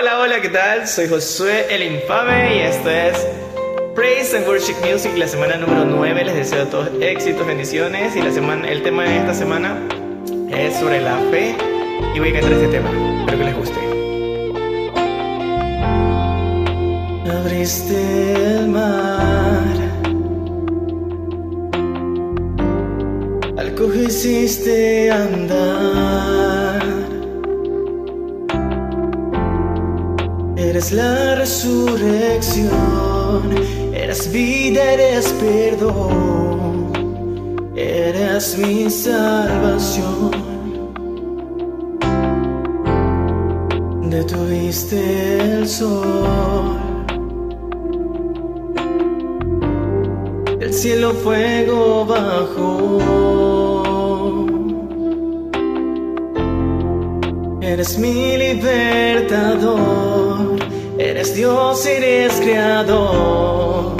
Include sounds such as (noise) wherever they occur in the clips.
Hola, hola, ¿qué tal? Soy Josué el Infame y esto es Praise and Worship Music, la semana número 9. Les deseo todos éxitos, bendiciones. Y la semana, el tema de esta semana es sobre la fe. Y voy a cantar este tema. Espero que les guste. Abriste el mar, al andar. Eres la resurrección, eres vida, eres perdón, eres mi salvación. Detuviste el sol, el cielo fuego bajó. Eres mi libertador, eres Dios, eres creador,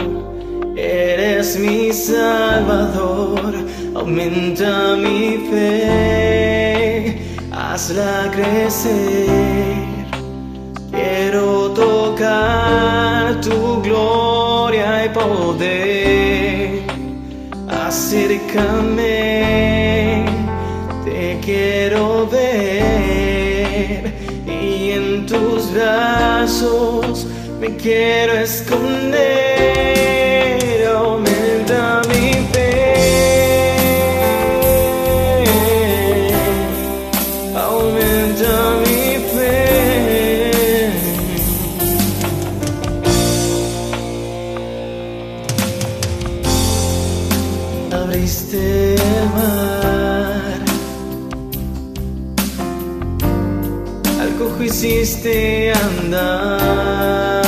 eres mi salvador, aumenta mi fe, hazla crecer. Quiero tocar tu gloria y poder, acércame, te quiero ver tus brazos me quiero esconder. Aumenta mi fe, aumenta mi fe. Abriste el mar, hiciste andar.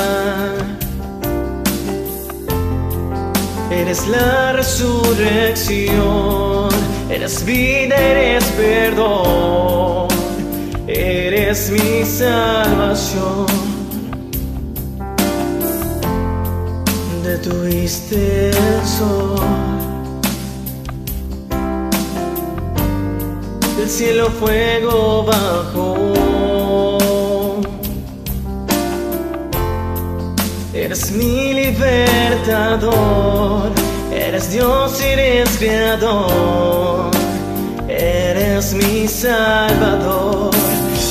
Eres la resurrección, eres vida, eres perdón, eres mi salvación. Detuviste el sol. del cielo fuego bajó. Eres mi libertador, eres Dios, eres creador, eres mi salvador.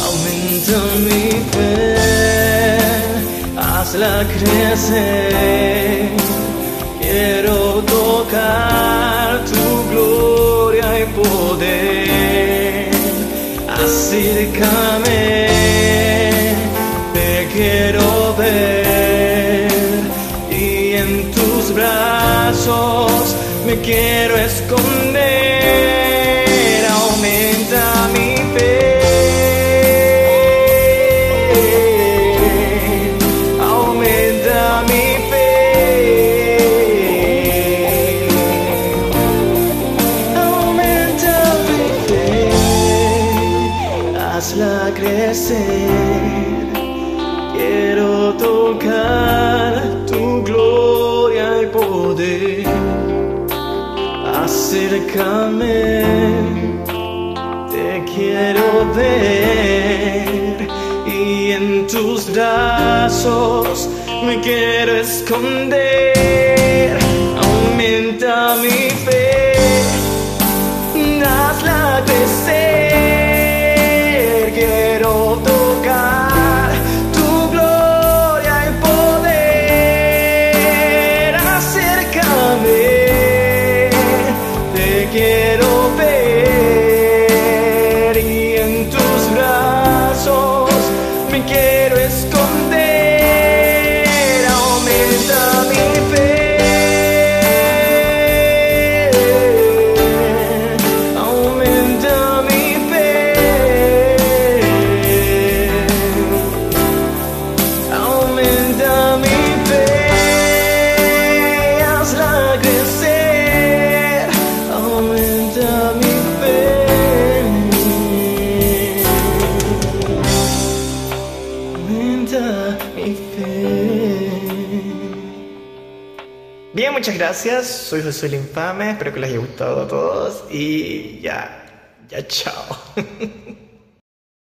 Aumenta mi fe, hazla crecer. Quiero tocar tu gloria y poder. Acércame, te quiero ver me quiero esconder. Aumenta mi fe. Aumenta mi fe. Aumenta mi fe, hazla crecer. Quiero tocar poder. Acércame, te quiero ver y en tus brazos me quiero esconder. Bien, muchas gracias. Soy Josué el Infame. Espero que les haya gustado a todos. Y ya, ya, chao. (laughs)